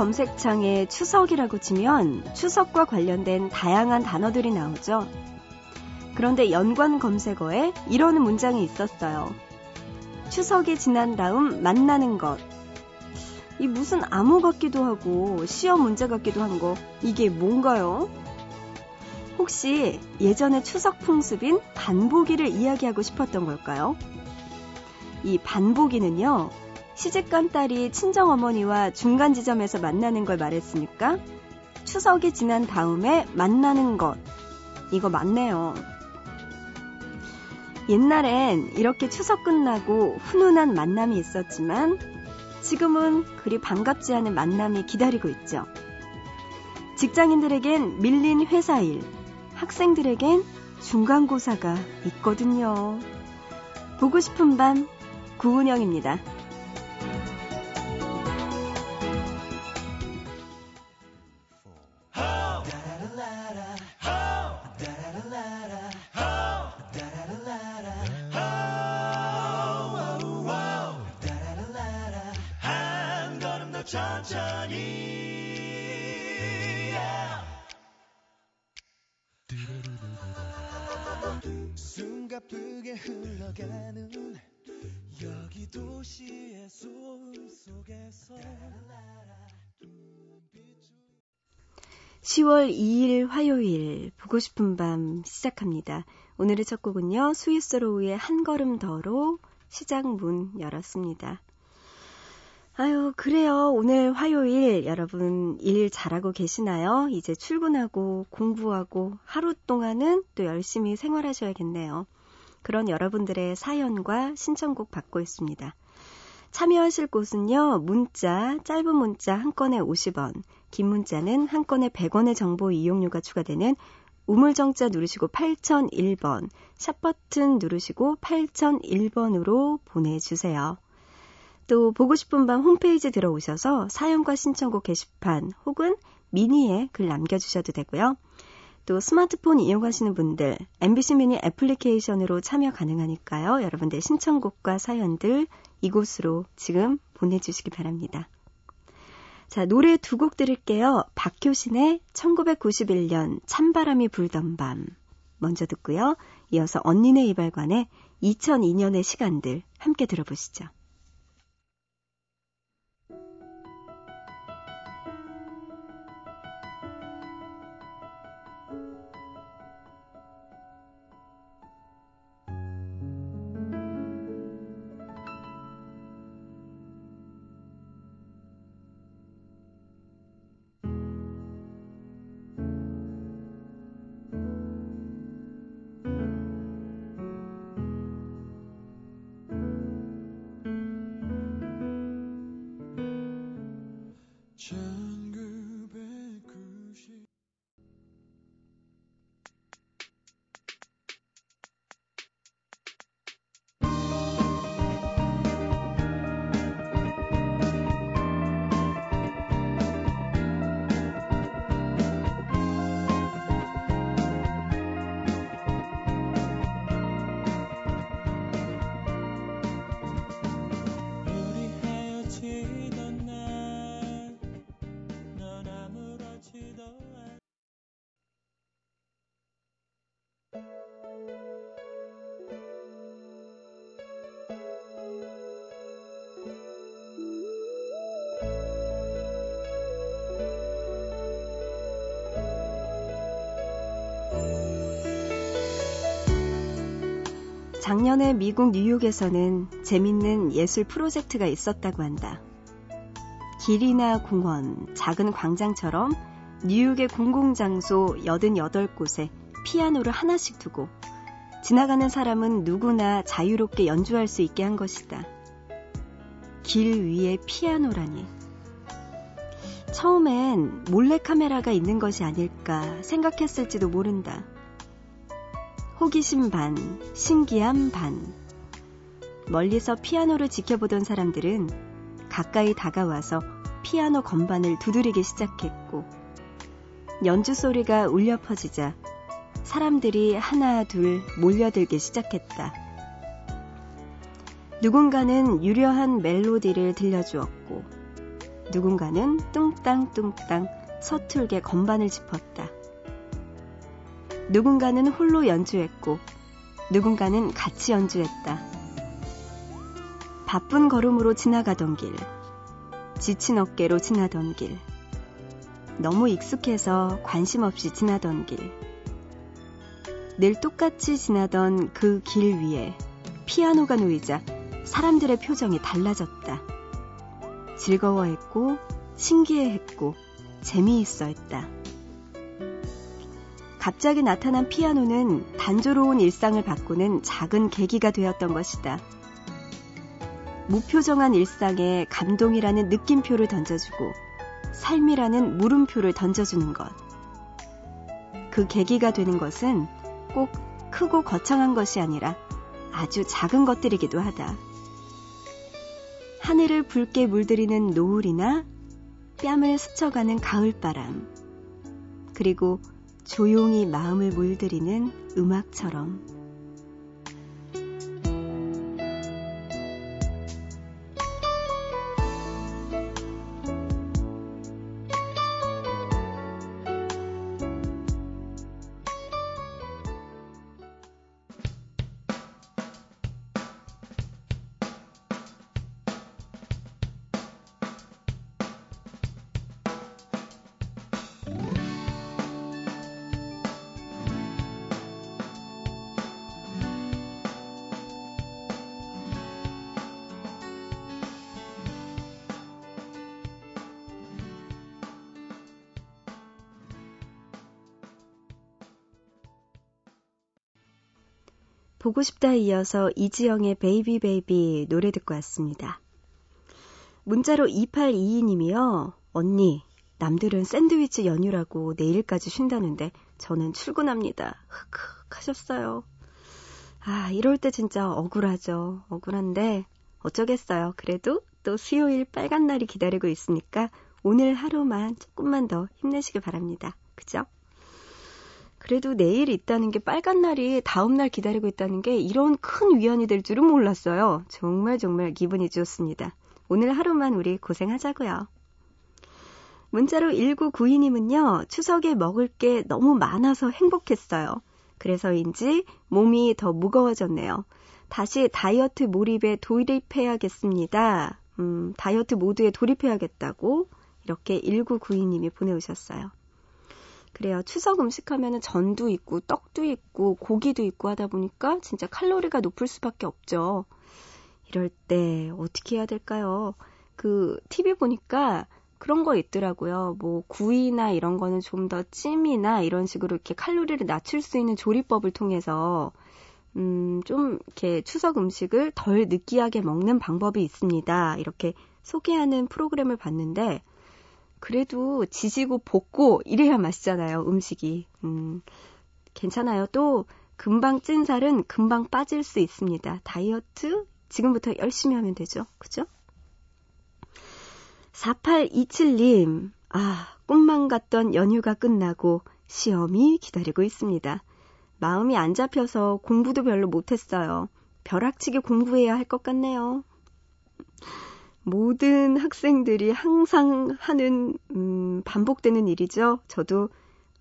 검색창에 추석이라고 치면 추석과 관련된 다양한 단어들이 나오죠. 그런데 연관 검색어에 이런 문장이 있었어요. 추석이 지난 다음 만나는 것. 이 무슨 암호 같기도 하고 시험 문제 같기도 한 거. 이게 뭔가요? 혹시 예전의 추석 풍습인 반보기를 이야기하고 싶었던 걸까요? 이 반보기는요, 시집간 딸이 친정어머니와 중간 지점에서 만나는 걸 말했으니까 추석이 지난 다음에 만나는 것. 이거 맞네요. 옛날엔 이렇게 추석 끝나고 훈훈한 만남이 있었지만 지금은 그리 반갑지 않은 만남이 기다리고 있죠. 직장인들에겐 밀린 회사 일, 학생들에겐 중간고사가 있거든요. 보고 싶은 밤 구은영입니다. 10월 2일 화요일 보고 싶은 밤 시작합니다. 오늘의 첫 곡은요. 스위스로우의 한 걸음 더로 시작 문 열었습니다. 아유, 그래요. 오늘 화요일 여러분 일 잘하고 계시나요? 이제 출근하고 공부하고 하루 동안은 또 열심히 생활하셔야겠네요. 그런 여러분들의 사연과 신청곡 받고 있습니다. 참여하실 곳은요, 문자, 짧은 문자 한 건에 50원, 긴 문자는 한 건에 100원의 정보 이용료가 추가되는 우물정자 누르시고 8001번, 샵버튼 누르시고 8001번으로 보내주세요. 또 보고 싶은 밤 홈페이지 들어오셔서 사연과 신청곡 게시판 혹은 미니에 글 남겨주셔도 되고요. 또 스마트폰 이용하시는 분들 MBC 미니 애플리케이션으로 참여 가능하니까요. 여러분들 신청곡과 사연들 이곳으로 지금 보내주시기 바랍니다. 자, 노래 두 곡 들을게요. 박효신의 1991년 찬바람이 불던 밤 먼저 듣고요. 이어서 언니네 이발관의 2002년의 시간들 함께 들어보시죠. 작년에 미국 뉴욕에서는 재밌는 예술 프로젝트가 있었다고 한다. 길이나 공원, 작은 광장처럼 뉴욕의 공공장소 88곳에 피아노를 하나씩 두고 지나가는 사람은 누구나 자유롭게 연주할 수 있게 한 것이다. 길 위에 피아노라니. 처음엔 몰래카메라가 있는 것이 아닐까 생각했을지도 모른다. 호기심 반, 신기함 반. 멀리서 피아노를 지켜보던 사람들은 가까이 다가와서 피아노 건반을 두드리기 시작했고, 연주 소리가 울려 퍼지자 사람들이 하나 둘 몰려들기 시작했다. 누군가는 유려한 멜로디를 들려주었고, 누군가는 뚱땅뚱땅 서툴게 건반을 짚었다. 누군가는 홀로 연주했고, 누군가는 같이 연주했다. 바쁜 걸음으로 지나가던 길, 지친 어깨로 지나던 길, 너무 익숙해서 관심 없이 지나던 길, 늘 똑같이 지나던 그 길 위에 피아노가 놓이자 사람들의 표정이 달라졌다. 즐거워했고, 신기해했고, 재미있어 했다. 갑자기 나타난 피아노는 단조로운 일상을 바꾸는 작은 계기가 되었던 것이다. 무표정한 일상에 감동이라는 느낌표를 던져주고, 삶이라는 물음표를 던져주는 것. 그 계기가 되는 것은 꼭 크고 거창한 것이 아니라 아주 작은 것들이기도 하다. 하늘을 붉게 물들이는 노을이나 뺨을 스쳐가는 가을바람, 그리고 조용히 마음을 물들이는 음악처럼 보고 싶다 이어서 이지영의 Baby Baby 노래 듣고 왔습니다. 문자로 2822님이요. 언니, 남들은 샌드위치 연휴라고 내일까지 쉰다는데 저는 출근합니다. 흑흑 하셨어요. 아, 이럴 때 진짜 억울하죠. 억울한데 어쩌겠어요. 그래도 또 수요일 빨간 날이 기다리고 있으니까 오늘 하루만 조금만 더 힘내시길 바랍니다. 그죠? 그래도 내일 있다는 게 빨간 날이 다음 날 기다리고 있다는 게 이런 큰 위안이 될 줄은 몰랐어요. 정말 정말 기분이 좋습니다. 오늘 하루만 우리 고생하자고요. 문자로 1992님은요, 추석에 먹을 게 너무 많아서 행복했어요. 그래서인지 몸이 더 무거워졌네요. 다시 다이어트 몰입에 돌입해야겠습니다. 음, 다이어트 모드에 돌입해야겠다고 이렇게 1992님이 보내오셨어요. 그래요. 추석 음식 하면은 전도 있고 떡도 있고 고기도 있고 하다 보니까 진짜 칼로리가 높을 수밖에 없죠. 이럴 때 어떻게 해야 될까요? 그 TV 보니까 그런 거 있더라고요. 뭐 구이나 이런 거는 좀 더 찜이나 이런 식으로 이렇게 칼로리를 낮출 수 있는 조리법을 통해서 음, 좀 이렇게 추석 음식을 덜 느끼하게 먹는 방법이 있습니다. 이렇게 소개하는 프로그램을 봤는데 그래도 지지고 볶고 이래야 맛있잖아요, 음식이. 음, 괜찮아요. 또 금방 찐 살은 금방 빠질 수 있습니다. 다이어트 지금부터 열심히 하면 되죠. 그죠? 4827님, 아, 꿈만 같던 연휴가 끝나고 시험이 기다리고 있습니다. 마음이 안 잡혀서 공부도 별로 못했어요. 벼락치기 공부해야 할 것 같네요. 모든 학생들이 항상 하는 음, 반복되는 일이죠. 저도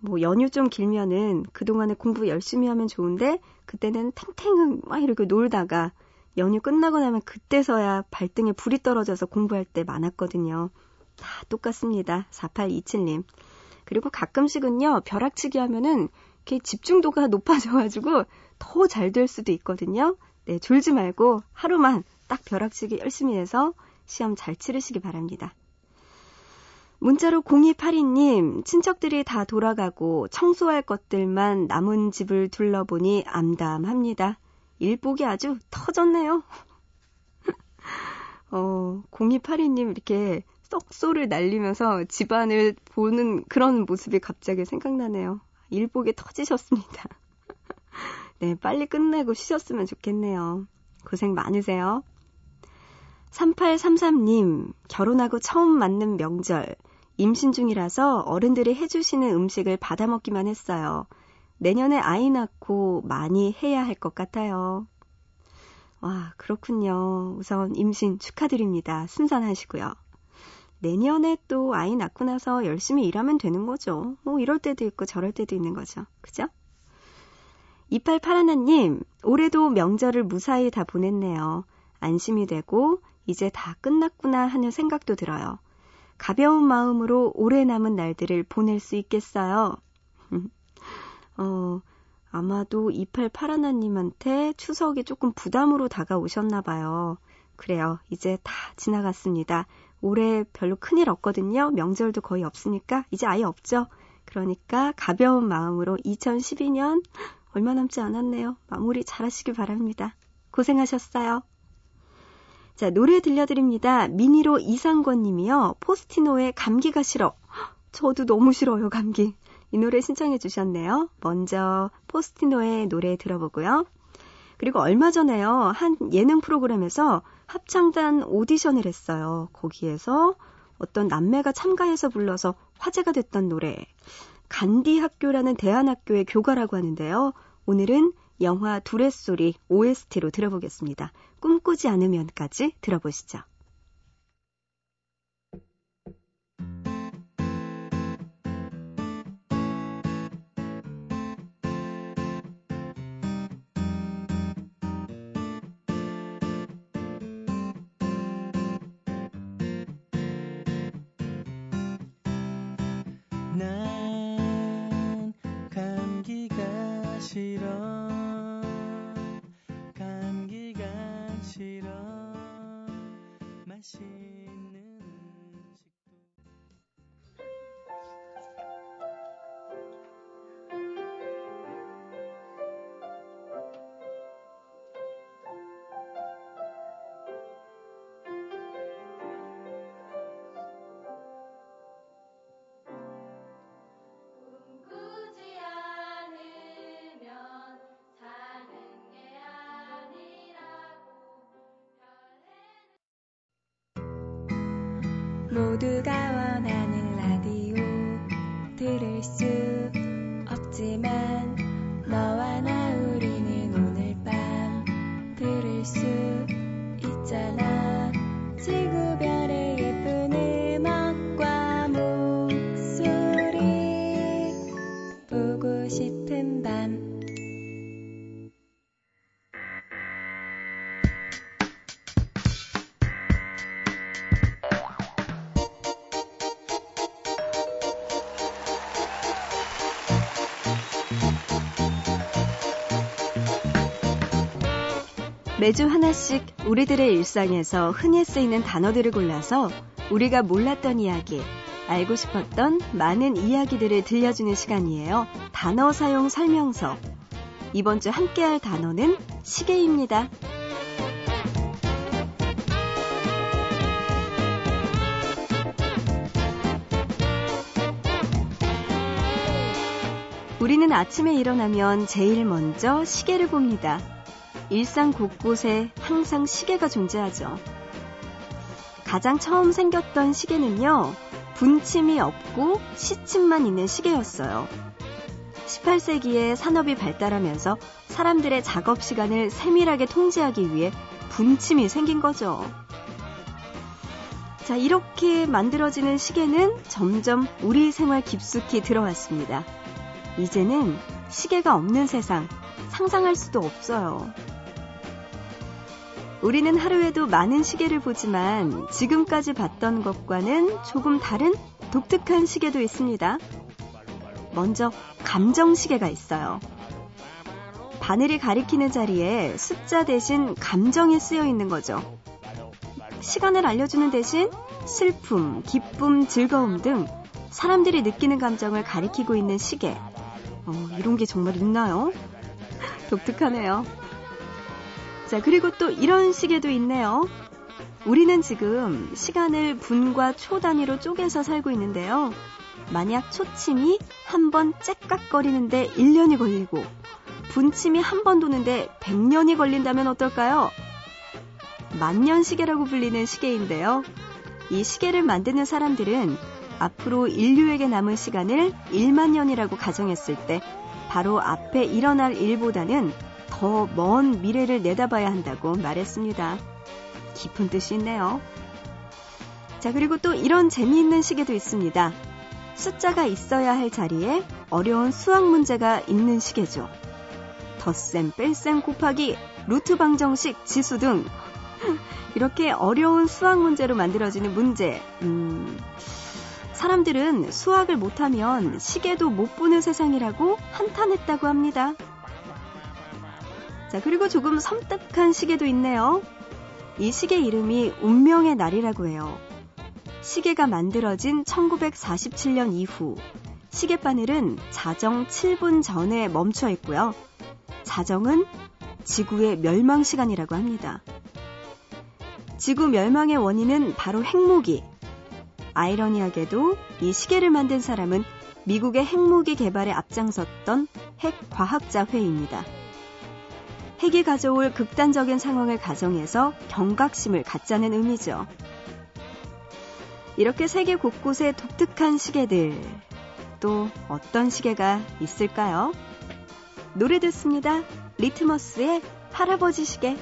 뭐 연휴 좀 길면은 그동안에 공부 열심히 하면 좋은데 그때는 탱탱 막 이렇게 놀다가 연휴 끝나고 나면 그때서야 발등에 불이 떨어져서 공부할 때 많았거든요. 다 똑같습니다. 4827님. 그리고 가끔씩은요, 벼락치기 하면은 이렇게 집중도가 높아져가지고 더 잘 될 수도 있거든요. 네, 졸지 말고 하루만 딱 벼락치기 열심히 해서 시험 잘 치르시기 바랍니다. 문자로 0282님, 친척들이 다 돌아가고 청소할 것들만 남은 집을 둘러보니 암담합니다. 일복이 아주 터졌네요. 어, 0282님 이렇게 썩소를 날리면서 집안을 보는 그런 모습이 갑자기 생각나네요. 일복에 터지셨습니다. 네, 빨리 끝내고 쉬셨으면 좋겠네요. 고생 많으세요. 3833님, 결혼하고 처음 맞는 명절, 임신 중이라서 어른들이 해주시는 음식을 받아 먹기만 했어요. 내년에 아이 낳고 많이 해야 할 것 같아요. 와, 그렇군요. 우선 임신 축하드립니다. 순산하시고요. 내년에 또 아이 낳고 나서 열심히 일하면 되는 거죠. 뭐 이럴 때도 있고 저럴 때도 있는 거죠. 그죠? 2881님, 올해도 명절을 무사히 다 보냈네요. 안심이 되고 이제 다 끝났구나 하는 생각도 들어요. 가벼운 마음으로 오래 남은 날들을 보낼 수 있겠어요. 어, 아마도 2881님한테 추석이 조금 부담으로 다가오셨나 봐요. 그래요. 이제 다 지나갔습니다. 올해 별로 큰일 없거든요. 명절도 거의 없으니까 이제 아예 없죠. 그러니까 가벼운 마음으로 2012년 얼마 남지 않았네요. 마무리 잘 하시길 바랍니다. 고생하셨어요. 자, 노래 들려드립니다. 미니로 이상권 님이요. 포스티노의 감기가 싫어. 저도 너무 싫어요, 감기. 이 노래 신청해 주셨네요. 먼저 포스티노의 노래 들어보고요. 그리고 얼마 전에요. 한 예능 프로그램에서 합창단 오디션을 했어요. 거기에서 어떤 남매가 참가해서 불러서 화제가 됐던 노래. 간디 학교라는 대안학교의 교가라고 하는데요. 오늘은 영화 두레 소리 OST로 들어보겠습니다. 꿈꾸지 않으면까지 들어보시죠. 모두가 원하는 매주 하나씩 우리들의 일상에서 흔히 쓰이는 단어들을 골라서 우리가 몰랐던 이야기, 알고 싶었던 많은 이야기들을 들려주는 시간이에요. 단어 사용 설명서. 이번 주 함께할 단어는 시계입니다. 우리는 아침에 일어나면 제일 먼저 시계를 봅니다. 일상 곳곳에 항상 시계가 존재하죠. 가장 처음 생겼던 시계는요, 분침이 없고 시침만 있는 시계였어요. 18세기에 산업이 발달하면서 사람들의 작업 시간을 세밀하게 통제하기 위해 분침이 생긴 거죠. 자, 이렇게 만들어지는 시계는 점점 우리 생활 깊숙이 들어왔습니다. 이제는 시계가 없는 세상 상상할 수도 없어요. 우리는 하루에도 많은 시계를 보지만 지금까지 봤던 것과는 조금 다른 독특한 시계도 있습니다. 먼저 감정 시계가 있어요. 바늘이 가리키는 자리에 숫자 대신 감정이 쓰여 있는 거죠. 시간을 알려주는 대신 슬픔, 기쁨, 즐거움 등 사람들이 느끼는 감정을 가리키고 있는 시계. 어, 이런 게 정말 있나요? 독특하네요. 자, 그리고 또 이런 시계도 있네요. 우리는 지금 시간을 분과 초 단위로 쪼개서 살고 있는데요. 만약 초침이 한 번 째깍거리는데 1년이 걸리고 분침이 한 번 도는데 100년이 걸린다면 어떨까요? 만년 시계라고 불리는 시계인데요. 이 시계를 만드는 사람들은 앞으로 인류에게 남은 시간을 1만 년이라고 가정했을 때 바로 앞에 일어날 일보다는 더 먼 미래를 내다봐야 한다고 말했습니다. 깊은 뜻이 있네요. 자, 그리고 또 이런 재미있는 시계도 있습니다. 숫자가 있어야 할 자리에 어려운 수학 문제가 있는 시계죠. 덧셈, 뺄셈 곱하기, 루트 방정식, 지수 등 이렇게 어려운 수학 문제로 만들어지는 문제. 음, 사람들은 수학을 못하면 시계도 못 보는 세상이라고 한탄했다고 합니다. 자, 그리고 조금 섬뜩한 시계도 있네요. 이 시계 이름이 운명의 날이라고 해요. 시계가 만들어진 1947년 이후 시계 바늘은 자정 7분 전에 멈춰 있고요. 자정은 지구의 멸망 시간이라고 합니다. 지구 멸망의 원인은 바로 핵무기. 아이러니하게도 이 시계를 만든 사람은 미국의 핵무기 개발에 앞장섰던 핵과학자 회의입니다. 핵이 가져올 극단적인 상황을 가정해서 경각심을 갖자는 의미죠. 이렇게 세계 곳곳에 독특한 시계들, 또 어떤 시계가 있을까요? 노래 듣습니다. 리트머스의 할아버지 시계.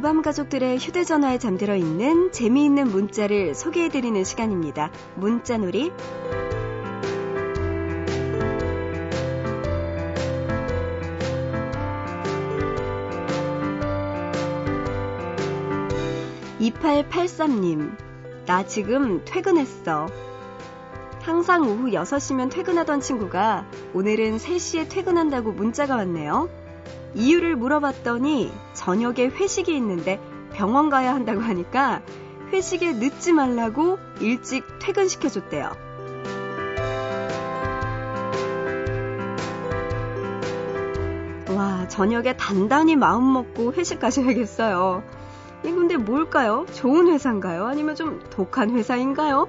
보밤 가족들의 휴대전화에 잠들어 있는 재미있는 문자를 소개해드리는 시간입니다. 문자놀이. (2883님) 나 지금 퇴근했어. 항상 오후 6시면 퇴근하던 친구가 오늘은 3시에 퇴근한다고 문자가 왔네요. 이유를 물어봤더니 저녁에 회식이 있는데 병원 가야 한다고 하니까 회식에 늦지 말라고 일찍 퇴근시켜줬대요. 와, 저녁에 단단히 마음 먹고 회식 가셔야겠어요. 이 근데 뭘까요? 좋은 회사인가요? 아니면 좀 독한 회사인가요?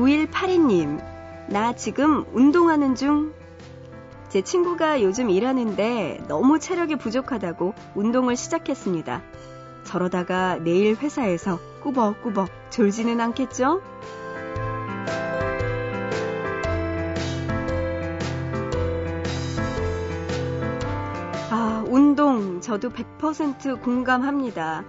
9182님, 나 지금 운동하는 중. 제 친구가 요즘 일하는데 너무 체력이 부족하다고 운동을 시작했습니다. 저러다가 내일 회사에서 꾸벅꾸벅 졸지는 않겠죠? 아, 운동 저도 100% 공감합니다.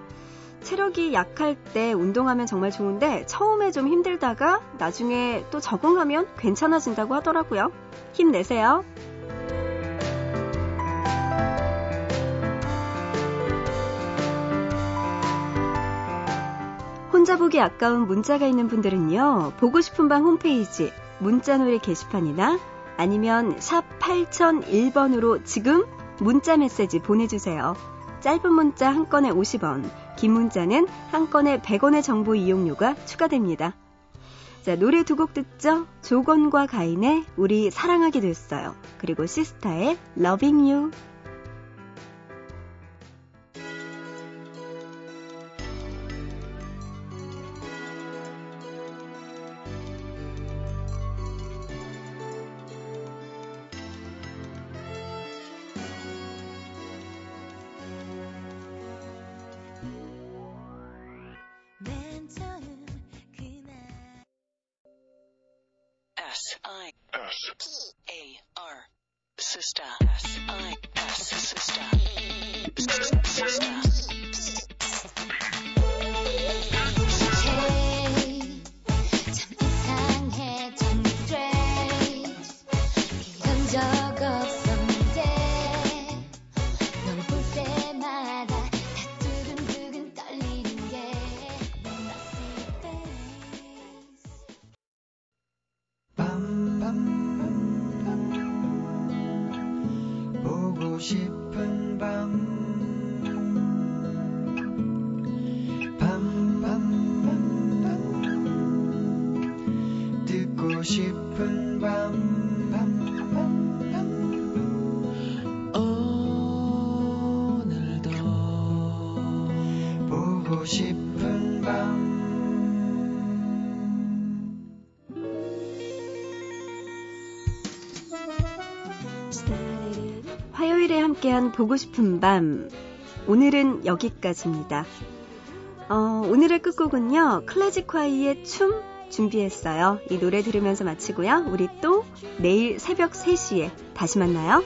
체력이 약할 때 운동하면 정말 좋은데 처음에 좀 힘들다가 나중에 또 적응하면 괜찮아진다고 하더라고요. 힘내세요. 혼자 보기 아까운 문자가 있는 분들은요. 보고 싶은 방 홈페이지 문자놀이 게시판이나 아니면 샵 8001번으로 지금 문자 메시지 보내주세요. 짧은 문자 한 건에 50원, 긴 문자는 한 건에 100원의 정보 이용료가 추가됩니다. 자, 노래 두 곡 듣죠? 조건과 가인의 우리 사랑하게 됐어요. 그리고 시스타의 Loving You. I S A R. Sister. S I S. Sister. Sister 싶은 밤 밤밤 밤 밤 오늘도 보고 싶은 밤 화요일에 함께한 보고 싶은 밤. 오늘은 여기까지입니다. 어, 오늘의 끝곡은요, 클래식화이의 춤 준비했어요. 이 노래 들으면서 마치고요. 우리 또 내일 새벽 3시에 다시 만나요.